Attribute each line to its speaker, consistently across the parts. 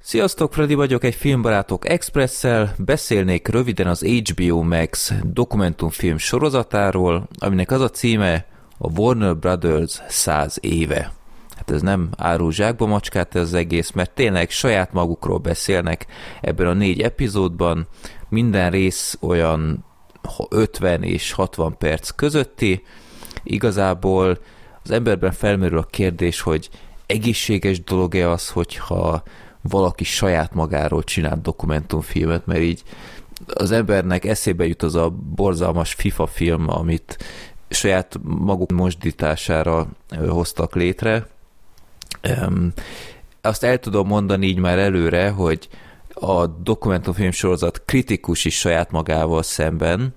Speaker 1: Sziasztok, Freddy vagyok, egy Filmbarátok Expressel. Beszélnék röviden az HBO Max dokumentumfilm sorozatáról, aminek az a címe a Warner Brothers 100 éve. Hát ez nem árul zsákba macskát ez az egész, mert tényleg saját magukról beszélnek ebben a négy epizódban. Minden rész olyan 50 és 60 perc közötti. Igazából az emberben felmerül a kérdés, hogy egészséges dolog-e az, hogyha valaki saját magáról csinált dokumentumfilmet, mert így az embernek eszébe jut az a borzalmas FIFA film, amit saját maguk mosdítására hoztak létre. Azt el tudom mondani így már előre, hogy a dokumentumfilm sorozat kritikus is saját magával szemben,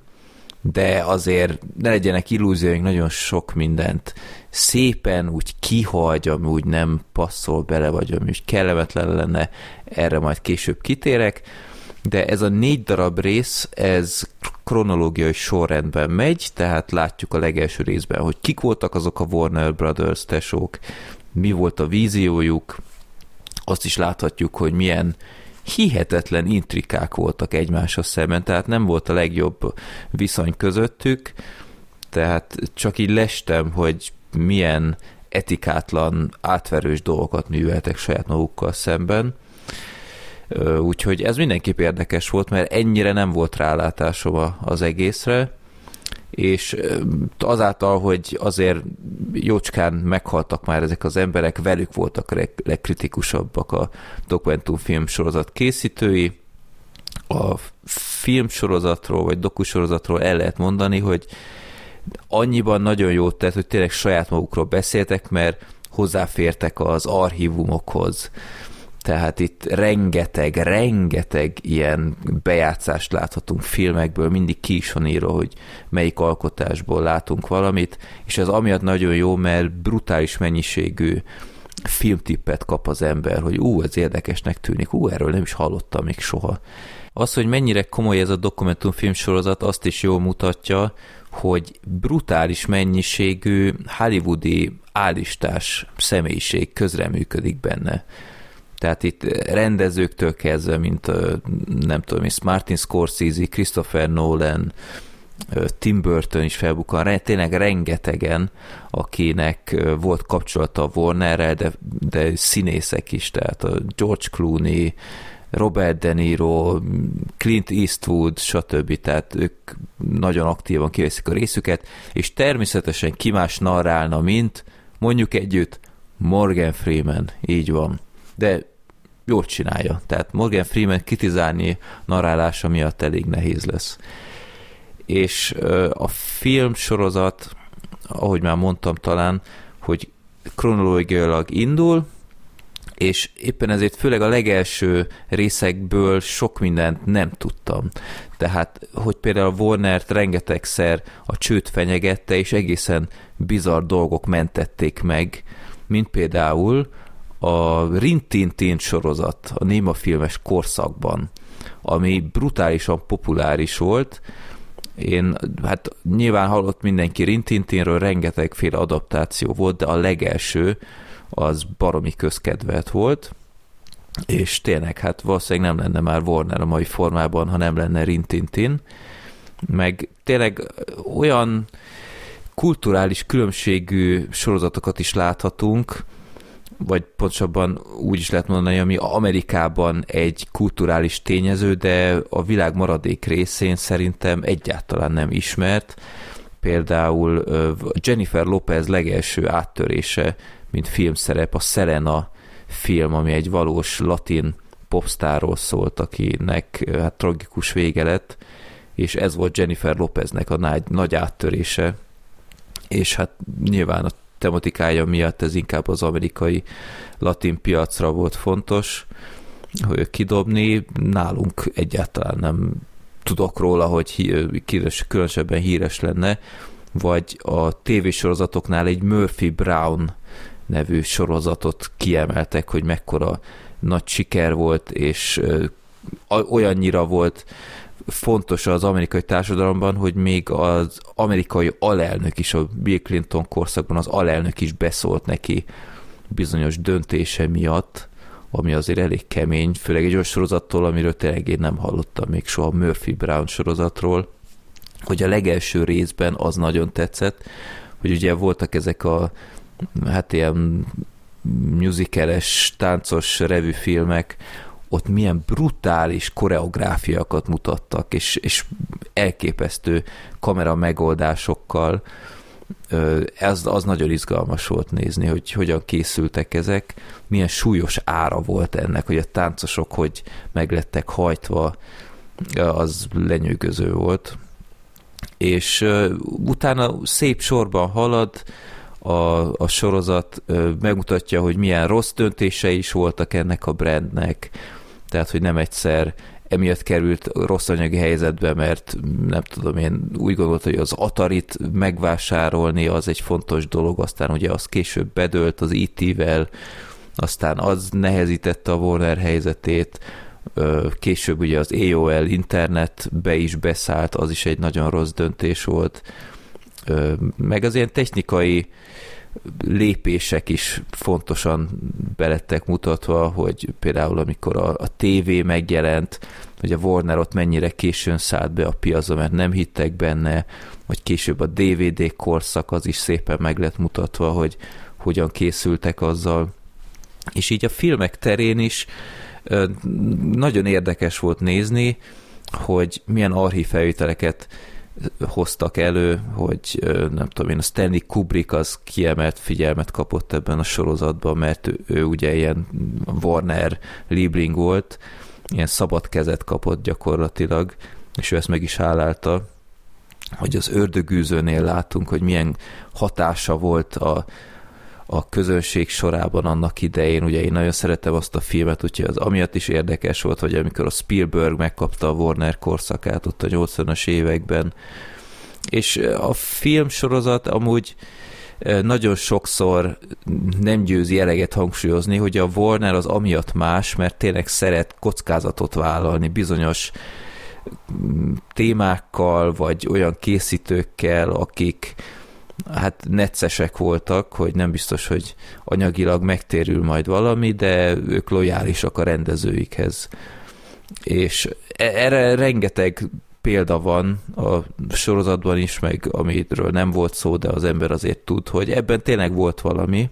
Speaker 1: de azért ne legyenek illúzióink, nagyon sok mindent szépen úgy kihagy, ami úgy nem passzol bele, vagy ami úgy kellemetlen lenne, erre majd később kitérek, de ez a négy darab rész, ez kronológiai sorrendben megy, tehát látjuk a legelső részben, hogy kik voltak azok a Warner Brothers tesók, mi volt a víziójuk, azt is láthatjuk, hogy milyen hihetetlen intrikák voltak egymáshoz szemben, tehát nem volt a legjobb viszony közöttük, tehát csak így lestem, hogy milyen etikátlan, átverős dolgokat műveltek saját magukkal szemben. Úgyhogy ez mindenképp érdekes volt, mert ennyire nem volt rálátásom az egészre, és azáltal, hogy azért jócskán meghaltak már ezek az emberek, velük voltak legkritikusabbak a dokumentumfilm sorozat készítői. A filmsorozatról, vagy dokusorozatról el lehet mondani, hogy annyiban nagyon jót tett, hogy tényleg saját magukról beszéltek, mert hozzáfértek az archívumokhoz. Tehát itt rengeteg, rengeteg ilyen bejátszást láthatunk filmekből, mindig ki is van írva, hogy melyik alkotásból látunk valamit, és ez amiatt nagyon jó, mert brutális mennyiségű filmtippet kap az ember, hogy ú, ez érdekesnek tűnik, ú, erről nem is hallottam még soha. Az, hogy mennyire komoly ez a dokumentumfilm sorozat, azt is jól mutatja, hogy brutális mennyiségű hollywoodi állistás személyiség közreműködik benne. Tehát itt rendezőktől kezdve, mint nem tudom, és Martin Scorsese, Christopher Nolan, Tim Burton is felbukkan, tényleg rengetegen, akinek volt kapcsolata a Warnerrel, de, de színészek is, tehát a George Clooney, Robert De Niro, Clint Eastwood, stb. Tehát ők nagyon aktívan kiveszik a részüket, és természetesen ki más narrálna, mint mondjuk együtt Morgan Freeman, így van. De jól csinálja. Tehát Morgan Freeman kritizálni narrálása miatt elég nehéz lesz. És a film sorozat, ahogy már mondtam talán, hogy kronológiailag indul, és éppen ezért főleg a legelső részekből sok mindent nem tudtam. Tehát, hogy például a Warner-t rengetegszer a csőt fenyegette, és egészen bizarr dolgok mentették meg, mint például a Rintintin sorozat a Néma filmes korszakban, ami brutálisan populáris volt, én, hát nyilván hallott mindenki Rintintinről, rengetegféle adaptáció volt, de a legelső az baromi közkedvelt volt, és tényleg, hát valószínűleg nem lenne már Warner a mai formában, ha nem lenne Rintintin, meg tényleg olyan kulturális különbségű sorozatokat is láthatunk, vagy pontosabban úgy is lehet mondani, ami Amerikában egy kulturális tényező, de a világ maradék részén szerintem egyáltalán nem ismert. Például Jennifer Lopez legelső áttörése, mint filmszerep, a Selena film, ami egy valós latin popstáról szólt, akinek hát tragikus vége lett, és ez volt Jennifer Lopeznek a nagy, nagy áttörése, és hát nyilván a tematikája miatt ez inkább az amerikai latin piacra volt fontos, hogy kidobni, nálunk egyáltalán nem tudok róla, hogy híres, különösebben híres lenne, vagy a tévésorozatoknál egy Murphy Brown nevű sorozatot kiemeltek, hogy mekkora nagy siker volt, és olyannyira volt fontos az amerikai társadalomban, hogy még az amerikai alelnök is, a Bill Clinton korszakban az alelnök is beszólt neki bizonyos döntése miatt, ami azért elég kemény, főleg egy olyan sorozattól, amiről tényleg én nem hallottam még soha Murphy Brown sorozatról, hogy a legelső részben az nagyon tetszett, hogy ugye voltak ezek a hát ilyen musicales, táncos revűfilmek, ott milyen brutális koreográfiakat mutattak, és, és elképesztő kamera megoldásokkal. Ez, az nagyon izgalmas volt nézni, hogy hogyan készültek ezek, milyen súlyos ára volt ennek, hogy a táncosok hogy meglettek hajtva, az lenyűgöző volt. És utána szép sorban halad, a, a sorozat megmutatja, hogy milyen rossz döntései is voltak ennek a brandnek, tehát hogy nem egyszer emiatt került rossz anyagi helyzetbe, mert nem tudom, én úgy gondoltam, hogy az Atarit megvásárolni az egy fontos dolog, aztán ugye az később bedőlt az IT-vel, aztán az nehezítette a Warner helyzetét, később ugye az AOL internetbe is beszállt, az is egy nagyon rossz döntés volt, meg az ilyen technikai lépések is fontosan belettek mutatva, hogy például amikor a, a TV megjelent, hogy a Warner ott mennyire későn szállt be a piacba, mert nem hittek benne, vagy később a DVD korszak az is szépen meg lett mutatva, hogy hogyan készültek azzal. És így a filmek terén is nagyon érdekes volt nézni, hogy milyen archívfelvételeket hoztak elő, hogy nem tudom én, a Stanley Kubrick az kiemelt figyelmet kapott ebben a sorozatban, mert ő, ő ugye ilyen Warner Liebling volt, ilyen szabad kezet kapott gyakorlatilag, és ő ezt meg is állálta, hogy az ördögűzőnél látunk, hogy milyen hatása volt a, a közönség sorában annak idején. Ugye én nagyon szeretem azt a filmet, úgyhogy az amiatt is érdekes volt, hogy amikor a Spielberg megkapta a Warner korszakát ott a 80-as években, és a filmsorozat amúgy nagyon sokszor nem győzi eleget hangsúlyozni, hogy a Warner az amiatt más, mert tényleg szeret kockázatot vállalni bizonyos mm, témákkal, vagy olyan készítőkkel, akik hát neccesek voltak, hogy nem biztos, hogy anyagilag megtérül majd valami, de ők lojálisak a rendezőikhez. És e- erre rengeteg példa van a sorozatban is, meg amiről nem volt szó, de az ember azért tud, hogy ebben tényleg volt valami,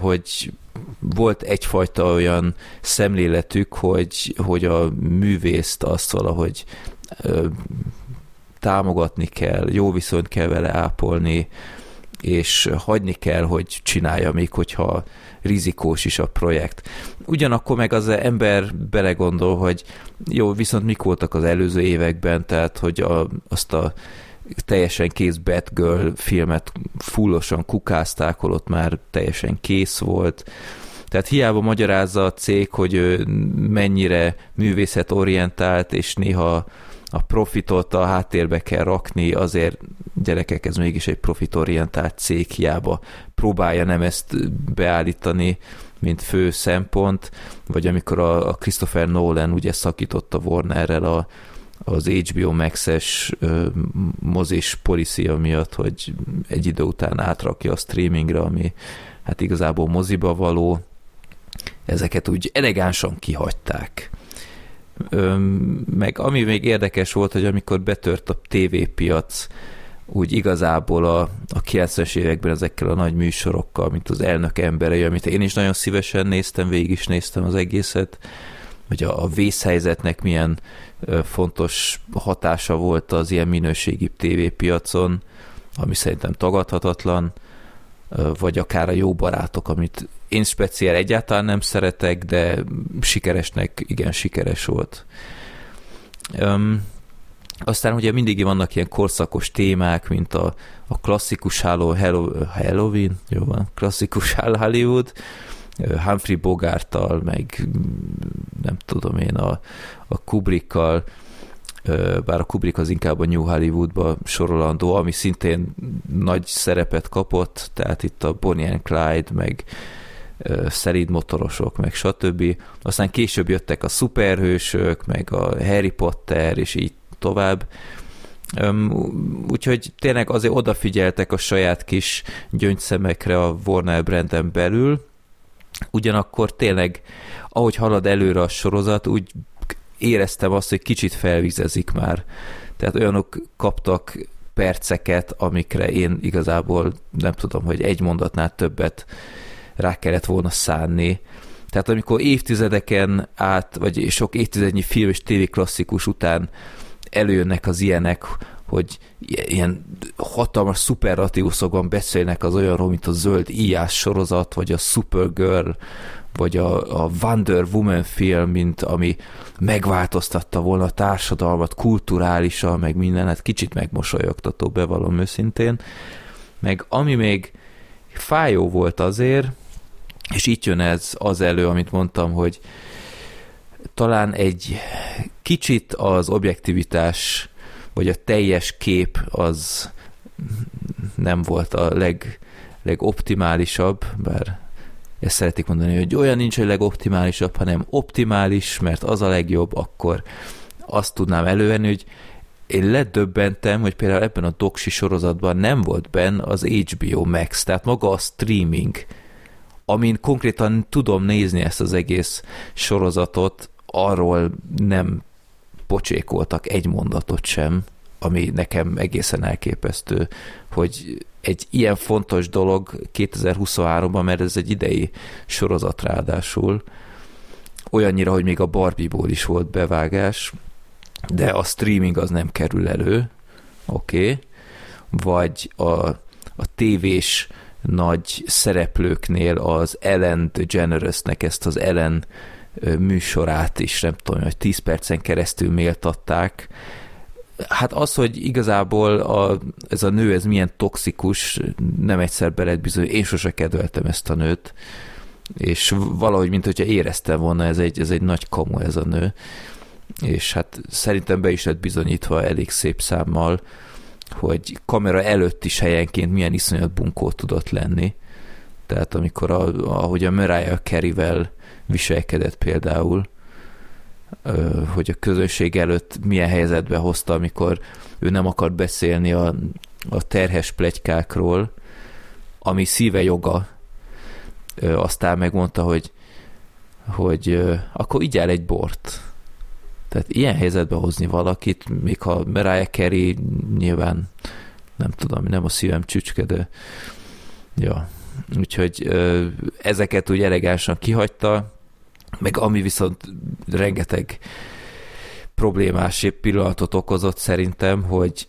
Speaker 1: hogy volt egyfajta olyan szemléletük, hogy, hogy a művészt azt valahogy támogatni kell, jó viszonyt kell vele ápolni, és hagyni kell, hogy csinálja, még hogyha rizikós is a projekt. Ugyanakkor meg az ember belegondol, hogy jó, viszont mik voltak az előző években, tehát hogy a, azt a teljesen kész Batgirl filmet fullosan kukázták, holott már teljesen kész volt. Tehát hiába magyarázza a cég, hogy mennyire művészetorientált, és néha a profitot a háttérbe kell rakni, azért gyerekek, ez mégis egy profitorientált cég, hiába próbálja nem ezt beállítani, mint fő szempont, vagy amikor a, Christopher Nolan ugye szakította Warnerrel a, az HBO Max-es mozis policia miatt, hogy egy idő után átrakja a streamingre, ami hát igazából moziba való, ezeket úgy elegánsan kihagyták meg ami még érdekes volt, hogy amikor betört a tévépiac, úgy igazából a, a 90-es években ezekkel a nagy műsorokkal, mint az elnök emberei, amit én is nagyon szívesen néztem, végig is néztem az egészet, hogy a, a vészhelyzetnek milyen fontos hatása volt az ilyen minőségi tévépiacon, ami szerintem tagadhatatlan, vagy akár a jó barátok, amit én speciál egyáltalán nem szeretek, de sikeresnek igen sikeres volt. Um, aztán ugye mindig vannak ilyen korszakos témák, mint a, a klasszikus Halloween, jó van, klasszikus Hollywood, Humphrey Bogarttal, meg nem tudom én, a, a Kubrickkal, bár a Kubrick az inkább a New Hollywoodba sorolandó, ami szintén nagy szerepet kapott, tehát itt a Bonnie and Clyde, meg szerid motorosok, meg stb. Aztán később jöttek a szuperhősök, meg a Harry Potter, és így tovább. Úgyhogy tényleg azért odafigyeltek a saját kis gyöngyszemekre a Warner branden belül, ugyanakkor tényleg, ahogy halad előre a sorozat, úgy éreztem azt, hogy kicsit felvizezik már. Tehát olyanok kaptak perceket, amikre én igazából nem tudom, hogy egy mondatnál többet rá kellett volna szánni. Tehát amikor évtizedeken át, vagy sok évtizednyi film és tévé klasszikus után előjönnek az ilyenek, hogy ilyen hatalmas szuperlatívuszokban beszélnek az olyanról, mint a zöld íjás sorozat, vagy a Supergirl, vagy a, a Wonder Woman film, mint ami megváltoztatta volna a társadalmat kulturálisan, meg minden, hát kicsit megmosolyogtató, bevallom őszintén. Meg ami még fájó volt azért, és itt jön ez az elő, amit mondtam, hogy talán egy kicsit az objektivitás, vagy a teljes kép az nem volt a leg, legoptimálisabb, bár ezt szeretik mondani, hogy olyan nincs, hogy legoptimálisabb, hanem optimális, mert az a legjobb, akkor azt tudnám elővenni, hogy én ledöbbentem, hogy például ebben a doksi sorozatban nem volt benne az HBO Max, tehát maga a streaming, amin konkrétan tudom nézni ezt az egész sorozatot, arról nem pocsékoltak egy mondatot sem, ami nekem egészen elképesztő, hogy egy ilyen fontos dolog 2023-ban, mert ez egy idei sorozat ráadásul, olyannyira, hogy még a Barbie-ból is volt bevágás, de a streaming az nem kerül elő, oké, okay. vagy a, a tévés nagy szereplőknél az Ellen DeGeneres-nek ezt az Ellen műsorát is, nem tudom, hogy 10 percen keresztül méltatták, Hát az, hogy igazából a, ez a nő, ez milyen toxikus, nem egyszer beled bizony, én sose kedveltem ezt a nőt, és valahogy, mint hogyha éreztem volna, ez egy, ez egy nagy kamu ez a nő, és hát szerintem be is lett bizonyítva elég szép számmal, hogy kamera előtt is helyenként milyen iszonyat bunkó tudott lenni. Tehát amikor, a, ahogy a Mariah Carey-vel viselkedett például, hogy a közönség előtt milyen helyzetbe hozta, amikor ő nem akart beszélni a, a terhes plegykákról, ami szíve joga. Aztán megmondta, hogy, hogy akkor igyál egy bort. Tehát ilyen helyzetbe hozni valakit, még ha Mariah Carey nyilván nem tudom, nem a szívem csücske, de ja. Úgyhogy ezeket úgy elegánsan kihagyta, meg ami viszont rengeteg problémás pillanatot okozott szerintem, hogy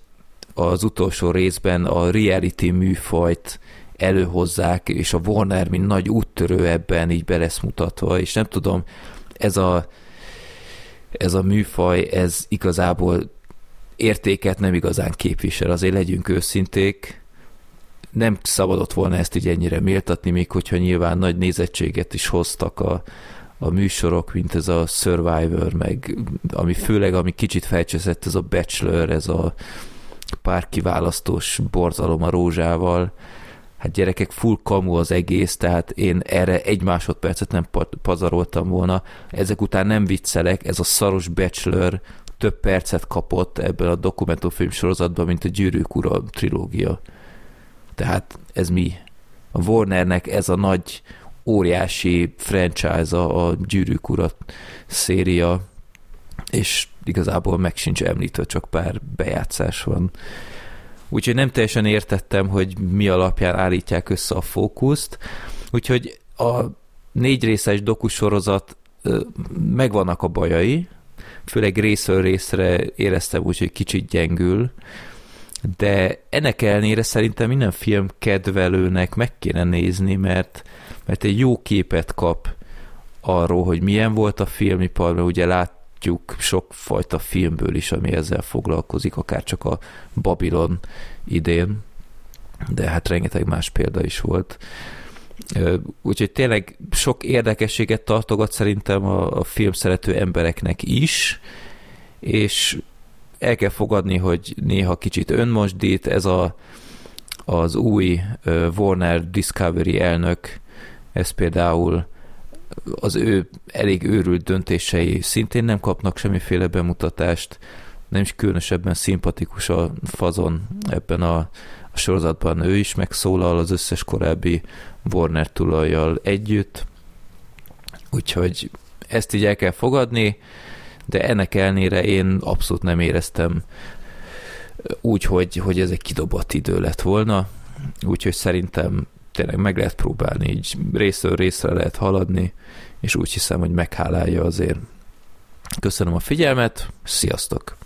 Speaker 1: az utolsó részben a reality műfajt előhozzák, és a Warner, mint nagy úttörő ebben így be lesz mutatva, és nem tudom, ez a, ez a műfaj, ez igazából értéket nem igazán képvisel, azért legyünk őszinték, nem szabadott volna ezt így ennyire méltatni, még hogyha nyilván nagy nézettséget is hoztak a, a műsorok, mint ez a Survivor, meg ami főleg, ami kicsit felcseszett, ez a Bachelor, ez a pár kiválasztós borzalom a rózsával, hát gyerekek, full kamu az egész, tehát én erre egy másodpercet nem pazaroltam volna. Ezek után nem viccelek, ez a szaros Bachelor több percet kapott ebben a dokumentumfilm sorozatban, mint a Gyűrűk Ura trilógia. Tehát ez mi? A Warnernek ez a nagy óriási franchise-a a Gyűrűk Ura széria, és igazából meg sincs említve, csak pár bejátszás van. Úgyhogy nem teljesen értettem, hogy mi alapján állítják össze a fókuszt. Úgyhogy a négy részes dokusorozat megvannak a bajai, főleg részről részre éreztem úgy, hogy kicsit gyengül, de ennek ellenére szerintem minden film kedvelőnek meg kéne nézni, mert mert egy jó képet kap arról, hogy milyen volt a filmipar, mert ugye látjuk sokfajta filmből is, ami ezzel foglalkozik, akár csak a Babylon idén, de hát rengeteg más példa is volt. Úgyhogy tényleg sok érdekességet tartogat szerintem a, a film szerető embereknek is, és el kell fogadni, hogy néha kicsit önmosdít, ez a, az új Warner Discovery elnök ez például az ő elég őrült döntései szintén nem kapnak semmiféle bemutatást, nem is különösebben szimpatikus a fazon ebben a, a sorozatban. Ő is megszólal az összes korábbi Warner tulajjal együtt, úgyhogy ezt így el kell fogadni, de ennek ellenére én abszolút nem éreztem úgy, hogy, hogy ez egy kidobott idő lett volna, úgyhogy szerintem tényleg meg lehet próbálni, így részről részre lehet haladni, és úgy hiszem, hogy meghálálja azért. Köszönöm a figyelmet, sziasztok!